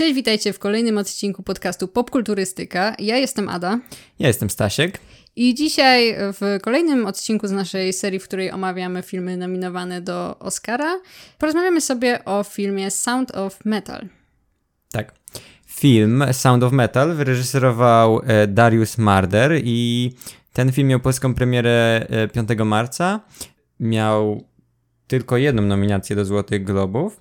Cześć, witajcie w kolejnym odcinku podcastu Popkulturystyka. Ja jestem Ada. Ja jestem Stasiek. I dzisiaj w kolejnym odcinku z naszej serii, w której omawiamy filmy nominowane do Oscara, porozmawiamy sobie o filmie Sound of Metal. Tak. Film Sound of Metal wyreżyserował e, Darius Marder i ten film miał polską premierę 5 e, marca. Miał tylko jedną nominację do Złotych Globów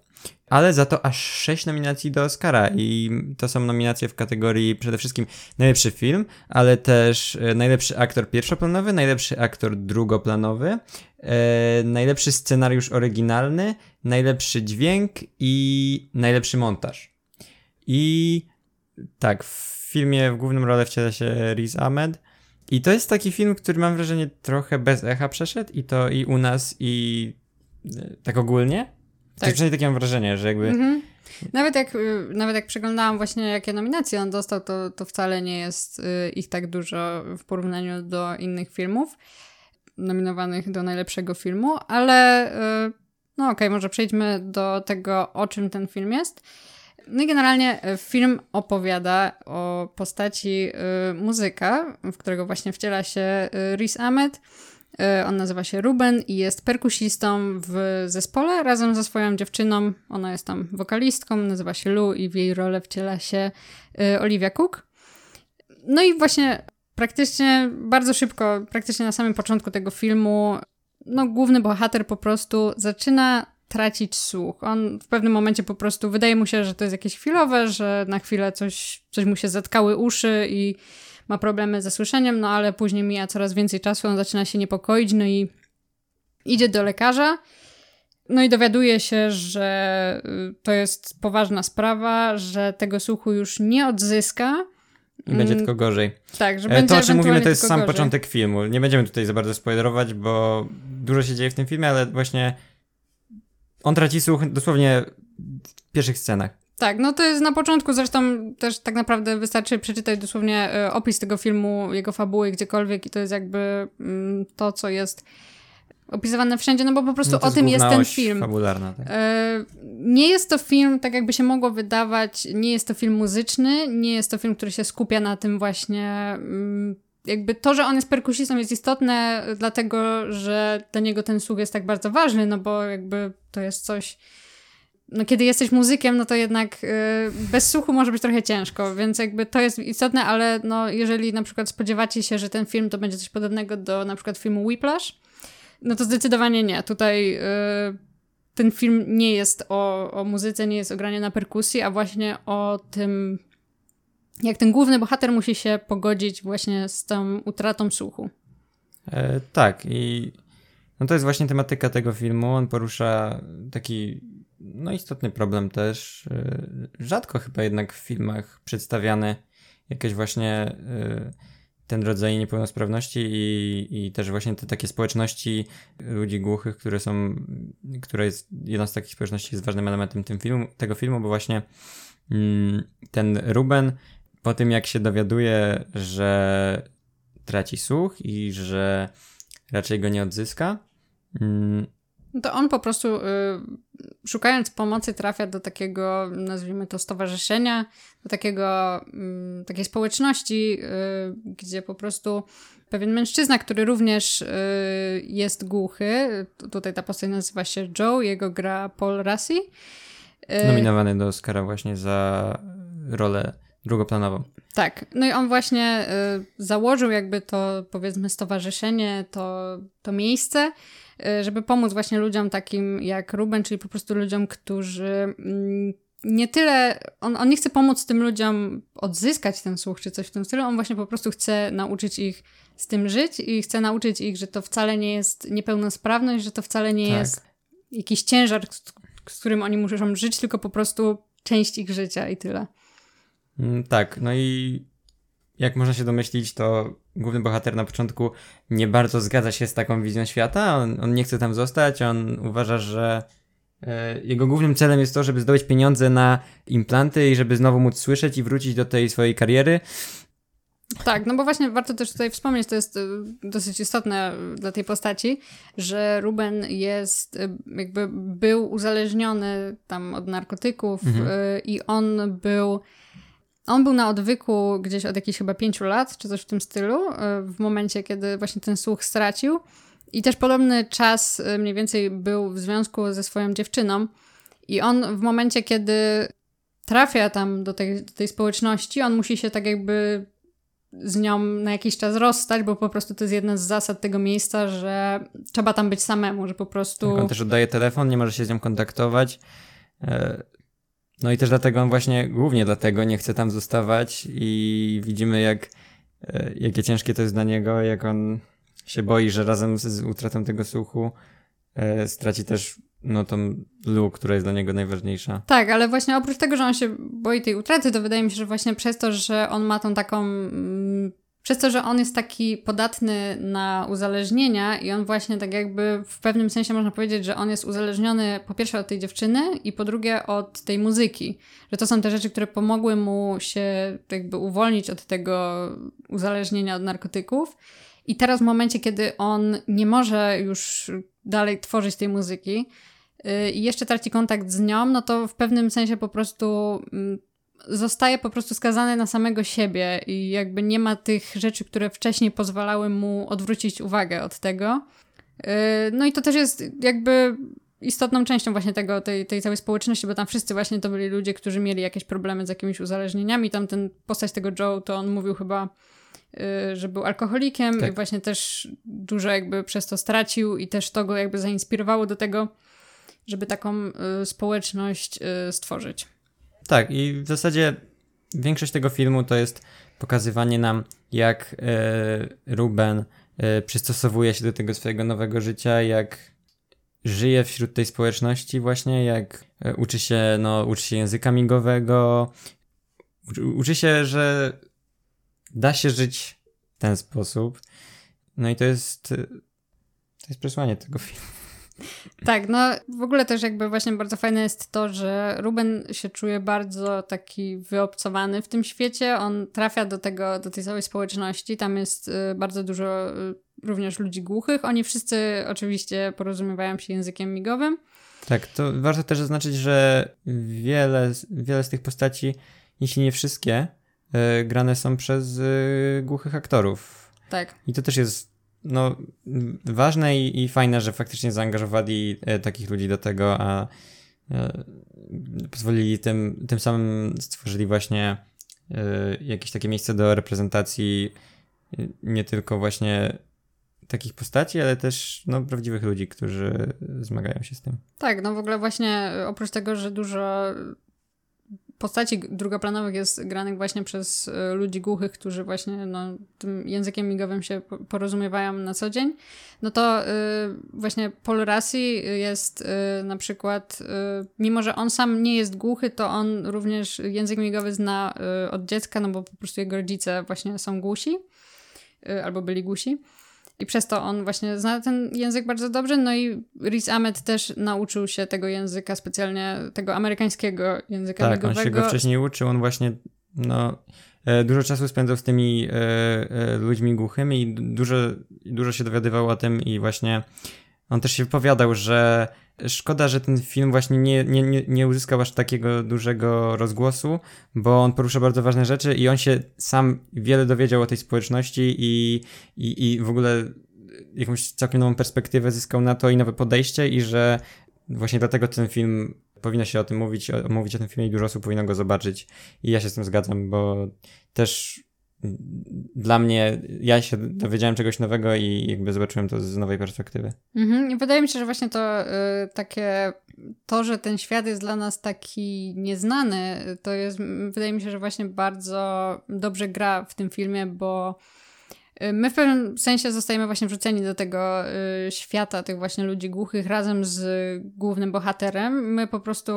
ale za to aż sześć nominacji do Oscara i to są nominacje w kategorii przede wszystkim najlepszy film, ale też e, najlepszy aktor pierwszoplanowy, najlepszy aktor drugoplanowy, e, najlepszy scenariusz oryginalny, najlepszy dźwięk i najlepszy montaż. I tak, w filmie w głównym rolę wciela się Riz Ahmed. I to jest taki film, który mam wrażenie trochę bez echa przeszedł i to i u nas i e, tak ogólnie. Tak. Przynajmniej takie mam wrażenie, że jakby... Mhm. Nawet jak, y, nawet jak przeglądałam właśnie jakie nominacje on dostał, to, to wcale nie jest y, ich tak dużo w porównaniu do innych filmów nominowanych do najlepszego filmu, ale y, no okej, okay, może przejdźmy do tego, o czym ten film jest. No i generalnie film opowiada o postaci muzyka, w którego właśnie wciela się Riz Ahmed, on nazywa się Ruben i jest perkusistą w zespole razem ze swoją dziewczyną. Ona jest tam wokalistką, nazywa się Lu i w jej rolę wciela się e, Olivia Cook. No i właśnie praktycznie bardzo szybko, praktycznie na samym początku tego filmu, no główny bohater po prostu zaczyna tracić słuch. On w pewnym momencie po prostu wydaje mu się, że to jest jakieś chwilowe, że na chwilę coś, coś mu się zatkały uszy i ma problemy ze słyszeniem, no ale później mija coraz więcej czasu, on zaczyna się niepokoić, no i idzie do lekarza. No i dowiaduje się, że y, to jest poważna sprawa, że tego słuchu już nie odzyska. I będzie mm, tylko gorzej. Tak, że e, będzie To, o czym mówimy, to jest sam gorzej. początek filmu. Nie będziemy tutaj za bardzo spoilerować, bo dużo się dzieje w tym filmie, ale właśnie on traci słuch dosłownie w pierwszych scenach. Tak, no to jest na początku, zresztą też tak naprawdę wystarczy przeczytać dosłownie e, opis tego filmu, jego fabuły gdziekolwiek i to jest jakby mm, to, co jest opisywane wszędzie, no bo po prostu no o tym jest ten film. Fabularna, tak. E, nie jest to film, tak jakby się mogło wydawać, nie jest to film muzyczny, nie jest to film, który się skupia na tym właśnie. Mm, jakby to, że on jest perkusistą jest istotne, dlatego że dla niego ten słuch jest tak bardzo ważny, no bo jakby to jest coś no kiedy jesteś muzykiem, no to jednak y, bez słuchu może być trochę ciężko, więc jakby to jest istotne, ale no jeżeli na przykład spodziewacie się, że ten film to będzie coś podobnego do na przykład filmu Whiplash, no to zdecydowanie nie. Tutaj y, ten film nie jest o, o muzyce, nie jest o graniu na perkusji, a właśnie o tym, jak ten główny bohater musi się pogodzić właśnie z tą utratą słuchu. E, tak i no to jest właśnie tematyka tego filmu. On porusza taki no istotny problem też. Y, rzadko chyba jednak w filmach przedstawiane jakieś właśnie y, ten rodzaj niepełnosprawności i, i też właśnie te takie społeczności ludzi głuchych, które są, która jest, jedna z takich społeczności jest ważnym elementem tym filmu, tego filmu, bo właśnie mm, ten Ruben po tym jak się dowiaduje, że traci słuch i że raczej go nie odzyska, mm, to on po prostu y, szukając pomocy trafia do takiego, nazwijmy to stowarzyszenia, do takiego, y, takiej społeczności, y, gdzie po prostu pewien mężczyzna, który również y, jest głuchy, tutaj ta postać nazywa się Joe, jego gra Paul Rassi. Y, Nominowany do Oscara właśnie za rolę drugoplanową. Tak, no i on właśnie y, założył jakby to powiedzmy stowarzyszenie, to, to miejsce, żeby pomóc właśnie ludziom takim jak Ruben, czyli po prostu ludziom, którzy mm, nie tyle, on, on nie chce pomóc tym ludziom odzyskać ten słuch czy coś w tym stylu, on właśnie po prostu chce nauczyć ich z tym żyć i chce nauczyć ich, że to wcale nie jest niepełnosprawność, że to wcale nie tak. jest jakiś ciężar, z, z którym oni muszą żyć, tylko po prostu część ich życia i tyle. Mm, tak, no i jak można się domyślić, to główny bohater na początku nie bardzo zgadza się z taką wizją świata. On, on nie chce tam zostać, on uważa, że e, jego głównym celem jest to, żeby zdobyć pieniądze na implanty i żeby znowu móc słyszeć i wrócić do tej swojej kariery. Tak, no bo właśnie warto też tutaj wspomnieć, to jest y, dosyć istotne dla tej postaci, że Ruben jest, jakby był uzależniony tam od narkotyków mhm. I on był on był na odwyku gdzieś od jakichś chyba pięciu lat, czy coś w tym stylu, w momencie, kiedy właśnie ten słuch stracił. I też podobny czas mniej więcej był w związku ze swoją dziewczyną. I on w momencie, kiedy trafia tam do tej, do tej społeczności, on musi się tak jakby z nią na jakiś czas rozstać, bo po prostu to jest jedna z zasad tego miejsca, że trzeba tam być samemu, że po prostu... Tak, on też oddaje telefon, nie może się z nią kontaktować. No i też dlatego on właśnie, głównie dlatego nie chce tam zostawać i widzimy jak, e, jakie ciężkie to jest dla niego, jak on się boi, że razem z utratą tego słuchu e, straci też no tą Lu, która jest dla niego najważniejsza. Tak, ale właśnie oprócz tego, że on się boi tej utraty, to wydaje mi się, że właśnie przez to, że on ma tą taką... Przez to, że on jest taki podatny na uzależnienia i on właśnie tak jakby w pewnym sensie można powiedzieć, że on jest uzależniony po pierwsze od tej dziewczyny i po drugie od tej muzyki. Że to są te rzeczy, które pomogły mu się jakby uwolnić od tego uzależnienia od narkotyków. I teraz w momencie, kiedy on nie może już dalej tworzyć tej muzyki, Y, i jeszcze traci kontakt z nią, no to w pewnym sensie po prostu mm, zostaje po prostu skazany na samego siebie i jakby nie ma tych rzeczy, które wcześniej pozwalały mu odwrócić uwagę od tego. Y, no i to też jest jakby istotną częścią właśnie tego, tej, tej całej społeczności, bo tam wszyscy właśnie to byli ludzie, którzy mieli jakieś problemy z jakimiś uzależnieniami. Tam ten postać tego Joe, to on mówił chyba, y, że był alkoholikiem tak. i właśnie też dużo jakby przez to stracił i też to go jakby zainspirowało do tego, żeby taką y, społeczność stworzyć. Tak, i w zasadzie większość tego filmu to jest pokazywanie nam, jak y, Ruben y, przystosowuje się do tego swojego nowego życia, jak żyje wśród tej społeczności właśnie, jak y, uczy się, no, uczy się języka migowego, uczy, uczy się, że da się żyć w ten sposób. No i to jest, to jest przesłanie tego filmu. Tak, no w ogóle też jakby właśnie bardzo fajne jest to, że Ruben się czuje bardzo taki wyobcowany w tym świecie. On trafia do tego, do tej całej społeczności. Tam jest y, bardzo dużo y, również ludzi głuchych. Oni wszyscy oczywiście porozumiewają się językiem migowym. Tak, to warto też zaznaczyć, że wiele, wiele z tych postaci, jeśli nie wszystkie, y, grane są przez głuchych aktorów. Tak. I to też jest no, ważne i, i fajne, że faktycznie zaangażowali e, takich ludzi do tego, a e, pozwolili tym, tym samym stworzyli właśnie e, jakieś takie miejsce do reprezentacji nie tylko właśnie takich postaci, ale też no, prawdziwych ludzi, którzy zmagają się z tym. Tak, no w ogóle właśnie oprócz tego, że dużo postaci drugoplanowych jest granych właśnie przez e, ludzi głuchych, którzy właśnie no, tym językiem migowym się porozumiewają na co dzień, no to y, właśnie Paul Rassi jest y, na przykład, y, mimo że on sam nie jest głuchy, to on również język migowy zna od dziecka, no bo po prostu jego rodzice właśnie są głusi albo byli głusi. I przez to on właśnie zna ten język bardzo dobrze. No i Riz Ahmed też nauczył się tego języka specjalnie, tego amerykańskiego języka Tak, migowego. on się go wcześniej uczył. On właśnie, no, e, dużo czasu spędzał z tymi e, e, ludźmi głuchymi i dużo, dużo się dowiadywał o tym i właśnie on też się wypowiadał, że szkoda, że ten film właśnie nie, nie, nie uzyskał aż takiego dużego rozgłosu, bo on porusza bardzo ważne rzeczy i on się sam wiele dowiedział o tej społeczności i, i, i w ogóle jakąś całkiem nową perspektywę zyskał na to i nowe podejście i że właśnie dlatego ten film powinno się o tym mówić, o, mówić o tym filmie i dużo osób powinno go zobaczyć. I ja się z tym zgadzam, bo też dla mnie, ja się dowiedziałem czegoś nowego i jakby zobaczyłem to z nowej perspektywy. Mhm. I wydaje mi się, że właśnie to y, takie, to, że ten świat jest dla nas taki nieznany, to jest, wydaje mi się, że właśnie bardzo dobrze gra w tym filmie, bo y, My w pewnym sensie zostajemy właśnie wrzuceni do tego y, świata tych właśnie ludzi głuchych razem z głównym bohaterem. My po prostu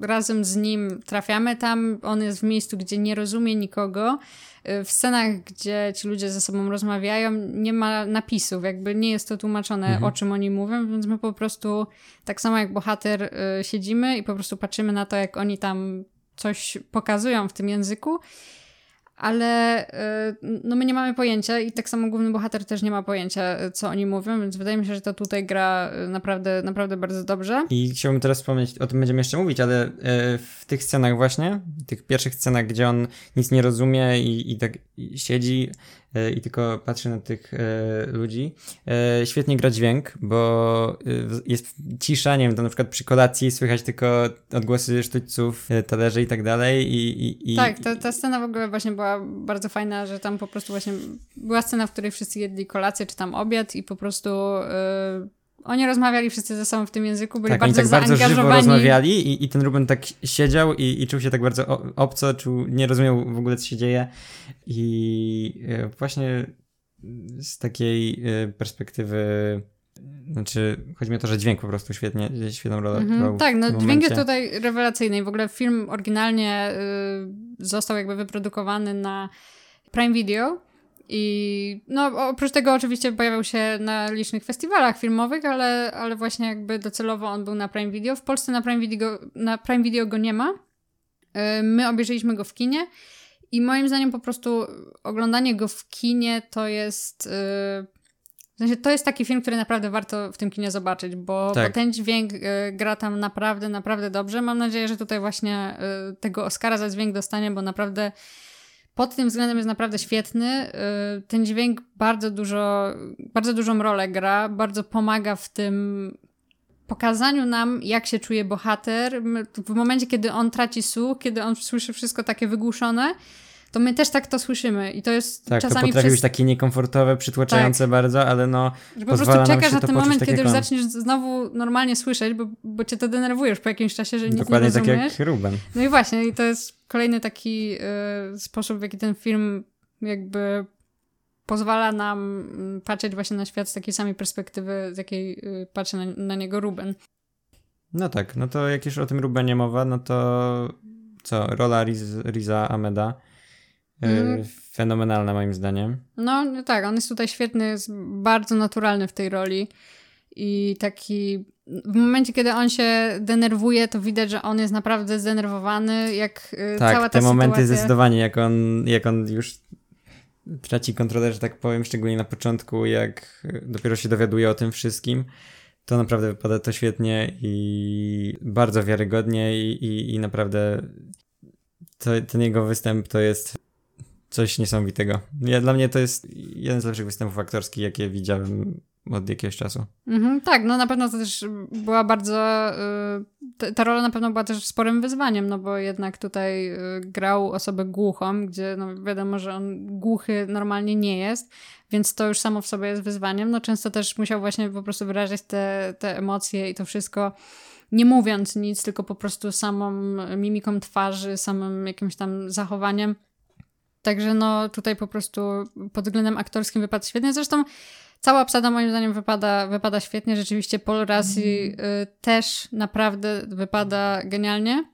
razem z nim trafiamy tam. On jest w miejscu, gdzie nie rozumie nikogo w scenach, gdzie ci ludzie ze sobą rozmawiają, nie ma napisów, jakby nie jest to tłumaczone, mhm. o czym oni mówią, więc my po prostu, tak samo jak bohater, y, siedzimy i po prostu patrzymy na to, jak oni tam coś pokazują w tym języku. Ale y, no my nie mamy pojęcia i tak samo główny bohater też nie ma pojęcia, co oni mówią, więc wydaje mi się, że to tutaj gra y, naprawdę, naprawdę bardzo dobrze. I chciałbym teraz wspomnieć, o tym będziemy jeszcze mówić, ale y, w tych scenach właśnie, tych pierwszych scenach, gdzie on nic nie rozumie i, i tak siedzi i tylko patrzy na tych e, ludzi. E, świetnie gra dźwięk, bo jest cisza, nie wiem, to na przykład przy kolacji słychać tylko odgłosy sztućców, talerzy i tak dalej. I, i, i tak, ta, ta scena w ogóle właśnie była bardzo fajna, że tam po prostu właśnie była scena, w której wszyscy jedli kolację czy tam obiad i po prostu oni rozmawiali wszyscy ze sobą w tym języku, byli tak, bardzo oni tak bardzo żywo rozmawiali i, i ten Ruben tak siedział i, i czuł się tak bardzo obco, czuł, nie rozumiał w ogóle, co się dzieje. I e, właśnie z takiej e, perspektywy znaczy, chodzi mi o to, że dźwięk po prostu świetnie, świetną rolę mm-hmm, Tak, no dźwięk jest tutaj rewelacyjny. I w ogóle film oryginalnie y, został jakby wyprodukowany na Prime Video i no, oprócz tego oczywiście pojawiał się na licznych festiwalach filmowych, ale, ale właśnie jakby docelowo on był na Prime Video. W Polsce na Prime Video, na Prime Video go nie ma. Y, my obejrzeliśmy go w kinie i moim zdaniem po prostu oglądanie go w kinie to jest... Y, w sensie to jest taki film, który naprawdę warto w tym kinie zobaczyć, bo, tak. bo ten dźwięk y, gra tam naprawdę, naprawdę dobrze. Mam nadzieję, że tutaj właśnie tego Oscara za dźwięk dostanie, bo naprawdę pod tym względem jest naprawdę świetny. Y, ten dźwięk bardzo dużo, bardzo dużą rolę gra, bardzo pomaga w tym pokazaniu nam, jak się czuje bohater. W momencie, kiedy on traci słuch, kiedy on słyszy wszystko takie wygłuszone, to my też tak to słyszymy i to jest tak, czasami to potrafi przez... być takie niekomfortowe, przytłaczające tak. bardzo, ale no Że po prostu czekasz na ten moment, tak kiedy już zaczniesz znowu normalnie słyszeć, bo, bo cię to denerwujesz po jakimś czasie, że nic Dokładnie nie rozumiesz. tak jak Ruben. No i właśnie, i to jest kolejny taki y, sposób, w jaki ten film jakby pozwala nam mm, patrzeć właśnie na świat z takiej samej perspektywy, z jakiej y, patrzy na, na niego Ruben. No tak, no to jak już o tym Rubenie mowa, no to co, rola Riz, Riza Ameda Mm. Fenomenalna moim zdaniem. No, tak, on jest tutaj świetny, jest bardzo naturalny w tej roli i taki w momencie, kiedy on się denerwuje, to widać, że on jest naprawdę zdenerwowany, jak y, tak, cała ta te momenty sytuacja... zdecydowanie, jak on, jak on już traci kontrolę, że tak powiem, szczególnie na początku, jak dopiero się dowiaduje o tym wszystkim, to naprawdę wypada to świetnie i bardzo wiarygodnie i, i, i naprawdę to, ten jego występ to jest coś niesamowitego. Ja, dla mnie to jest jeden z lepszych występów aktorskich, jakie widziałem od jakiegoś czasu. Mhm, tak, no na pewno to też była bardzo. Y, ta rola na pewno była też sporym wyzwaniem, no bo jednak tutaj y, grał osobę głuchą, gdzie no wiadomo, że on głuchy normalnie nie jest, więc to już samo w sobie jest wyzwaniem. No często też musiał właśnie po prostu wyrażać te, te emocje i to wszystko nie mówiąc nic, tylko po prostu samą mimiką twarzy, samym jakimś tam zachowaniem. Także no tutaj po prostu pod względem aktorskim wypadł świetnie. Zresztą cała obsada moim zdaniem wypada, wypada świetnie. Rzeczywiście Paul Rassi y, też naprawdę wypada genialnie.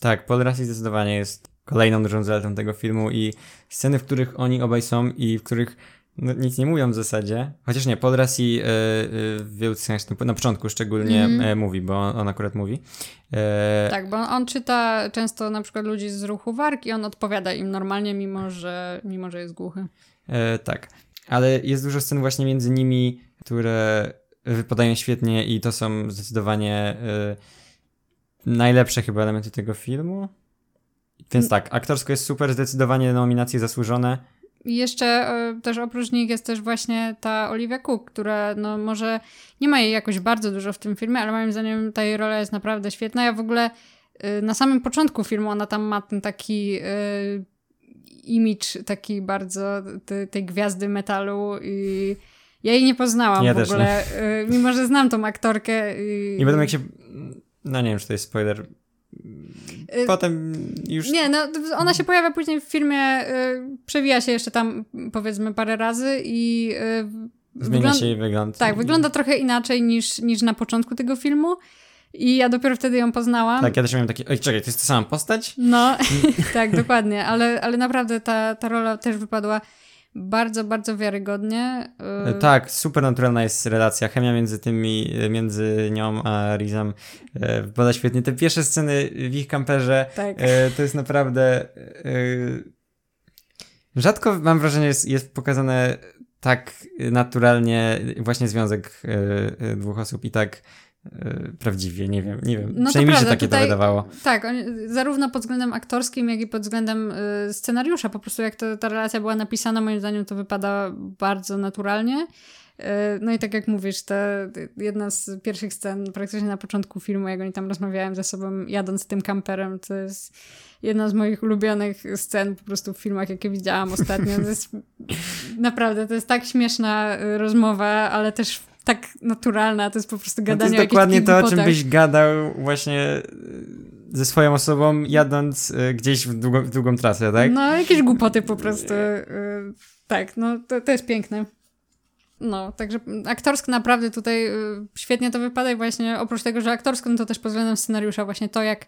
Tak, Paul Rassi zdecydowanie jest kolejną dużą zaletą tego filmu i sceny, w których oni obaj są i w których no, nic nie mówią w zasadzie. Chociaż nie, Paul Rassi yy, yy, wielu na początku szczególnie mm. mówi, bo on, on, akurat mówi. E, tak, bo on czyta często na przykład ludzi z ruchu warg i on odpowiada im normalnie, mimo że, mimo że jest głuchy. tak, ale jest dużo scen właśnie między nimi, które wypadają świetnie i to są zdecydowanie najlepsze chyba elementy tego filmu. Więc tak, aktorsko jest super, zdecydowanie nominacje zasłużone. I jeszcze e, też oprócz nich jest też właśnie ta Olivia Cook, która no może nie ma jej jakoś bardzo dużo w tym filmie, ale moim zdaniem ta jej rola jest naprawdę świetna. Ja w ogóle e, na samym początku filmu ona tam ma ten taki e, image taki bardzo te, tej gwiazdy metalu i ja jej nie poznałam ja w ogóle, nie. mimo że znam tą aktorkę. I... Nie będę jak się... No nie wiem, czy to jest spoiler Y, Potem już. Nie, no ona się pojawia później w filmie, y, przewija się jeszcze tam powiedzmy parę razy i. Y, Zmienia wygląda, się jej wygląd. Tak, wygląda trochę inaczej niż, niż na początku tego filmu. I ja dopiero wtedy ją poznałam. Tak, ja też miałem takie, oj czekaj, to jest ta sama postać? No, tak, dokładnie, ale, ale naprawdę ta, ta rola też wypadła bardzo, bardzo wiarygodnie. E, tak, super naturalna jest relacja, chemia między tymi, między nią a Rizem e, wypada świetnie. Te pierwsze sceny w ich kamperze tak. E, to jest naprawdę Rzadko mam wrażenie, jest, jest pokazane tak naturalnie właśnie związek y, y, dwóch osób i tak y, prawdziwie, nie wiem, nie wiem. No Przynajmniej mi się takie tutaj- to wydawało. Tak, on, zarówno pod względem aktorskim, jak i pod względem y, scenariusza. Po prostu jak to, ta relacja była napisana, moim zdaniem to wypada bardzo naturalnie. Y, no i tak jak mówisz, to jedna z pierwszych scen praktycznie na początku filmu, jak oni tam rozmawiają ze sobą jadąc tym kamperem, to jest jedna z moich ulubionych scen po prostu w filmach, jakie widziałam ostatnio. To jest naprawdę, to jest tak śmieszna y, rozmowa, ale też tak naturalna, to jest po prostu No to gadanie jest o dokładnie to, o czym byś gadał właśnie y, ze swoją osobą, jadąc y, gdzieś w długą, w długą trasę, tak? No, jakieś głupoty po prostu. y, tak, no to, to jest piękne. No, także aktorsko naprawdę tutaj świetnie to wypada i właśnie oprócz tego, że aktorsko, no to też pod względem scenariusza właśnie to, jak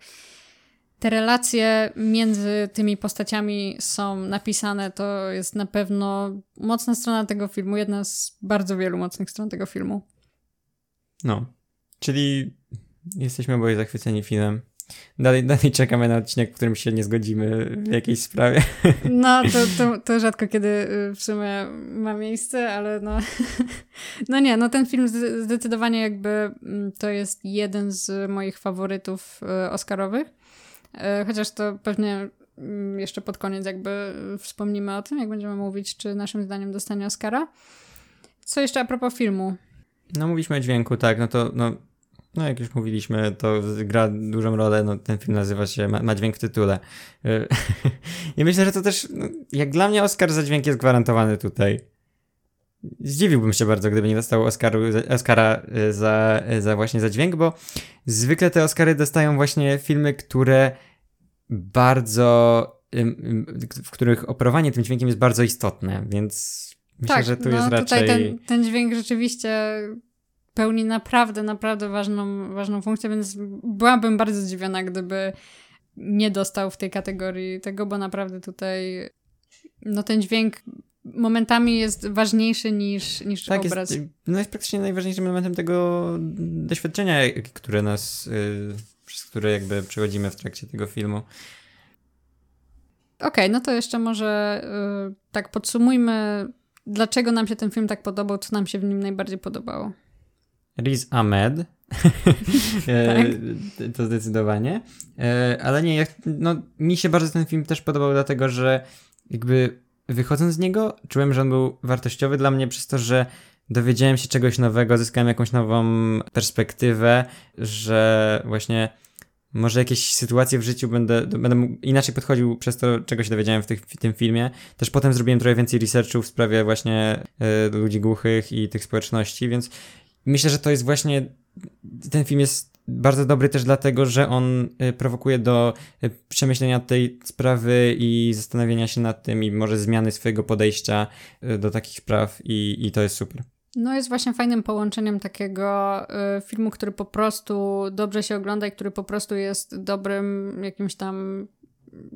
te relacje między tymi postaciami są napisane, to jest na pewno mocna strona tego filmu, jedna z bardzo wielu mocnych stron tego filmu. No. Czyli jesteśmy oboje zachwyceni filmem. Dalej, dalej czekamy na odcinek, w którym się nie zgodzimy w jakiejś sprawie. No, to, to, to rzadko kiedy y, w sumie ma miejsce, ale no. No nie, no ten film zde- zdecydowanie jakby mm, to jest jeden z moich faworytów y, Oscarowych. Y, Chociaż to pewnie mm, jeszcze pod koniec jakby wspomnimy o tym, jak będziemy mówić, czy naszym zdaniem dostanie Oscara. Co jeszcze a propos filmu? No mówiliśmy o dźwięku, tak, no to no, no jak już mówiliśmy, to gra dużą rolę, no ten film nazywa się, ma, ma dźwięk w tytule. Y, I myślę, że to też, no, jak dla mnie Oscar za dźwięk jest gwarantowany tutaj. Zdziwiłbym się bardzo, gdyby nie dostał Oscaru, Oscara y, za, y, za właśnie za dźwięk, bo zwykle te Oscary dostają właśnie filmy, które bardzo, w których operowanie tym dźwiękiem jest bardzo istotne, więc myślę, tak, że tu no jest raczej... tutaj ten, ten dźwięk rzeczywiście pełni naprawdę, naprawdę ważną, ważną funkcję, więc byłabym bardzo zdziwiona, gdyby nie dostał w tej kategorii tego, bo naprawdę tutaj no ten dźwięk momentami jest ważniejszy niż, niż Tak, obraz. jest, no jest praktycznie najważniejszym elementem tego doświadczenia, które nas, y, przez które jakby przechodzimy w trakcie tego filmu. Okej, no to jeszcze może y, tak podsumujmy, dlaczego nam się ten film tak podobał, co nam się w nim najbardziej podobało. Riz Ahmed. E, Tak. To zdecydowanie. E, Ale nie, no, mi się bardzo ten film też podobał, dlatego że jakby wychodząc z niego, czułem, że on był wartościowy dla mnie przez to, że dowiedziałem się czegoś nowego, zyskałem jakąś nową perspektywę, że właśnie może jakieś sytuacje w życiu będę, będę inaczej podchodził przez to, czego się dowiedziałem w, tych, w tym filmie. Też potem zrobiłem trochę więcej researchu w sprawie właśnie e, ludzi głuchych i tych społeczności, więc myślę, że to jest właśnie ten film jest bardzo dobry też dlatego, że on y, prowokuje do y, przemyślenia tej sprawy i zastanowienia się nad tym i może zmiany swojego podejścia y, do takich spraw i, i to jest super. No jest właśnie fajnym połączeniem takiego y, filmu, który po prostu dobrze się ogląda i który po prostu jest dobrym jakimś tam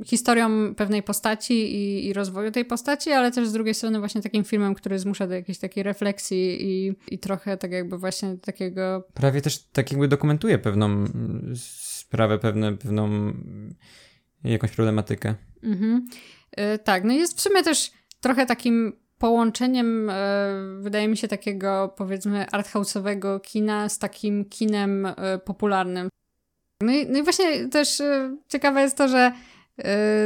historią pewnej postaci i, i rozwoju tej postaci, ale też z drugiej strony właśnie takim filmem, który zmusza do jakiejś takiej refleksji i, i trochę tak jakby właśnie takiego Prawie też tak jakby dokumentuje pewną mm, sprawę, pewne, pewną mm, jakąś problematykę. Mhm. Y, tak, no jest w sumie też trochę takim połączeniem, y, wydaje mi się, takiego powiedzmy arthouse'owego kina z takim kinem y, popularnym. No i, no i właśnie też ciekawe jest to, że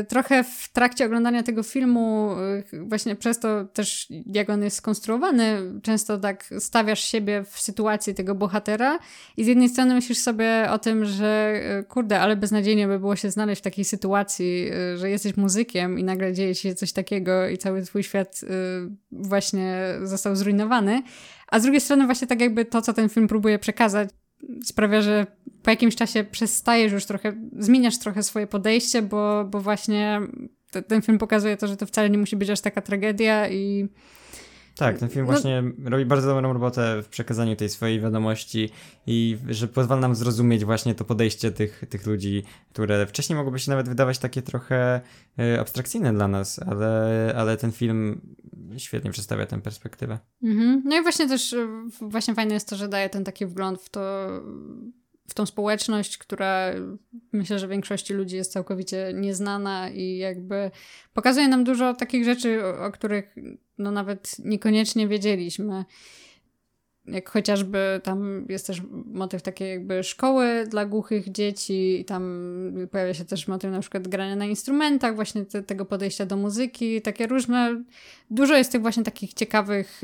trochę w trakcie oglądania tego filmu, y, właśnie przez to też jak on jest skonstruowany, często tak stawiasz siebie w sytuacji tego bohatera i z jednej strony myślisz sobie o tym, że y, kurde, ale beznadziejnie by było się znaleźć w takiej sytuacji, y, że jesteś muzykiem i nagle dzieje się coś takiego i cały twój świat y, właśnie został zrujnowany. A z drugiej strony właśnie tak jakby to, co ten film próbuje przekazać, sprawia, że po jakimś czasie przestajesz już trochę, zmieniasz trochę swoje podejście, bo, bo właśnie te, ten film pokazuje to, że to wcale nie musi być aż taka tragedia i Tak, ten film No- właśnie robi bardzo dobrą robotę w przekazaniu tej swojej wiadomości i że pozwala nam zrozumieć właśnie to podejście tych, tych ludzi, które wcześniej mogłoby się nawet wydawać takie trochę e, abstrakcyjne dla nas, ale, ale ten film świetnie przedstawia tę perspektywę. Mhm. No i właśnie też y, właśnie fajne jest to, że daje ten taki wgląd w to, w tą społeczność, która myślę, że większości ludzi jest całkowicie nieznana i jakby pokazuje nam dużo takich rzeczy, o, których no nawet niekoniecznie wiedzieliśmy. Jak chociażby tam jest też motyw takiej jakby szkoły dla głuchych dzieci i tam pojawia się też motyw na przykład grania na instrumentach, właśnie te, tego podejścia do muzyki, takie różne, dużo jest tych właśnie takich ciekawych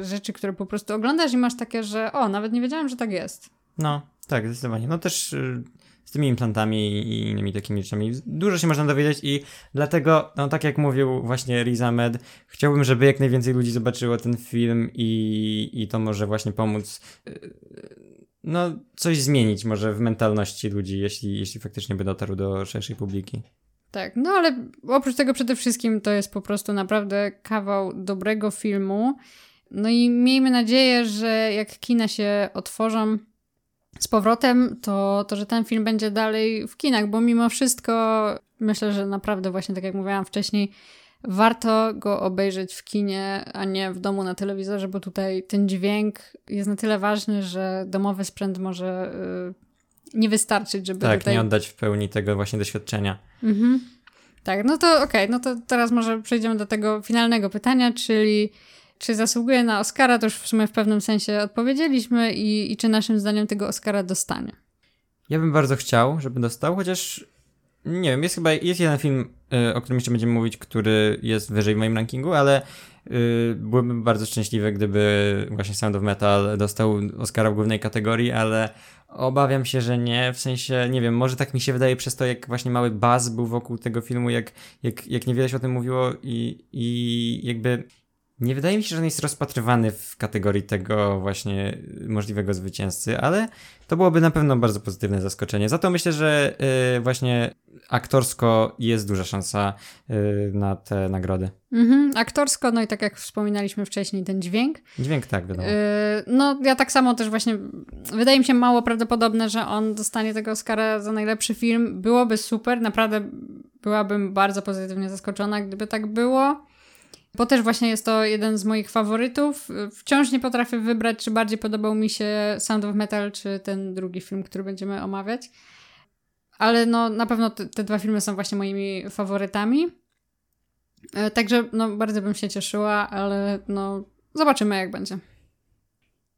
y, rzeczy, które po prostu oglądasz i masz takie, że o, nawet nie wiedziałem, że tak jest. No, tak, zdecydowanie. No też y, z tymi implantami i innymi takimi rzeczami. Dużo się można dowiedzieć i dlatego, no tak jak mówił właśnie Riz Ahmed, chciałbym, żeby jak najwięcej ludzi zobaczyło ten film i, i to może właśnie pomóc y, no coś zmienić może w mentalności ludzi, jeśli, jeśli faktycznie by dotarł do szerszej publiki. Tak, no ale oprócz tego przede wszystkim to jest po prostu naprawdę kawał dobrego filmu. No i miejmy nadzieję, że jak kina się otworzą, z powrotem, to, to że ten film będzie dalej w kinach, bo mimo wszystko myślę, że naprawdę właśnie tak jak mówiłam wcześniej, warto go obejrzeć w kinie, a nie w domu na telewizorze, bo tutaj ten dźwięk jest na tyle ważny, że domowy sprzęt może yy, nie wystarczyć, żeby tak, tutaj... nie oddać w pełni tego właśnie doświadczenia. Mhm. Tak, no to okej, okay, no to teraz może przejdziemy do tego finalnego pytania, czyli czy zasługuje na Oscara, to już w sumie w pewnym sensie odpowiedzieliśmy i, i czy naszym zdaniem tego Oscara dostanie. Ja bym bardzo chciał, żeby dostał, chociaż nie wiem, jest chyba, jest jeden film, y, o którym jeszcze będziemy mówić, który jest wyżej w moim rankingu, ale y, byłbym bardzo szczęśliwy, gdyby właśnie Sound of Metal dostał Oscara w głównej kategorii, ale obawiam się, że nie, w sensie, nie wiem, może tak mi się wydaje przez to, jak właśnie mały buzz był wokół tego filmu, jak, jak, jak niewiele się o tym mówiło i, i jakby nie wydaje mi się, że on jest rozpatrywany w kategorii tego właśnie możliwego zwycięzcy, ale to byłoby na pewno bardzo pozytywne zaskoczenie. Za to myślę, że yy, właśnie aktorsko jest duża szansa yy, na te nagrody. Mhm, aktorsko, no i tak jak wspominaliśmy wcześniej, ten dźwięk. Dźwięk, tak, wiadomo. Yy, no ja tak samo też właśnie, wydaje mi się mało prawdopodobne, że on dostanie tego Oscara za najlepszy film. Byłoby super, naprawdę byłabym bardzo pozytywnie zaskoczona, gdyby tak było. Bo też właśnie jest to jeden z moich faworytów. Wciąż nie potrafię wybrać, czy bardziej podobał mi się Sound of Metal, czy ten drugi film, który będziemy omawiać. Ale no, na pewno te, te dwa filmy są właśnie moimi faworytami. E, także no, bardzo bym się cieszyła, ale no, zobaczymy jak będzie.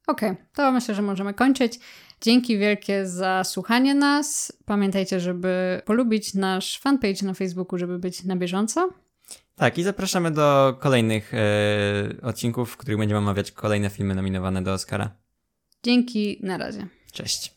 Okej, okay, to myślę, że możemy kończyć. Dzięki wielkie za słuchanie nas. Pamiętajcie, żeby polubić nasz fanpage na Facebooku, żeby być na bieżąco. Tak, i zapraszamy do kolejnych e, odcinków, w których będziemy omawiać kolejne filmy nominowane do Oscara. Dzięki, na razie. Cześć.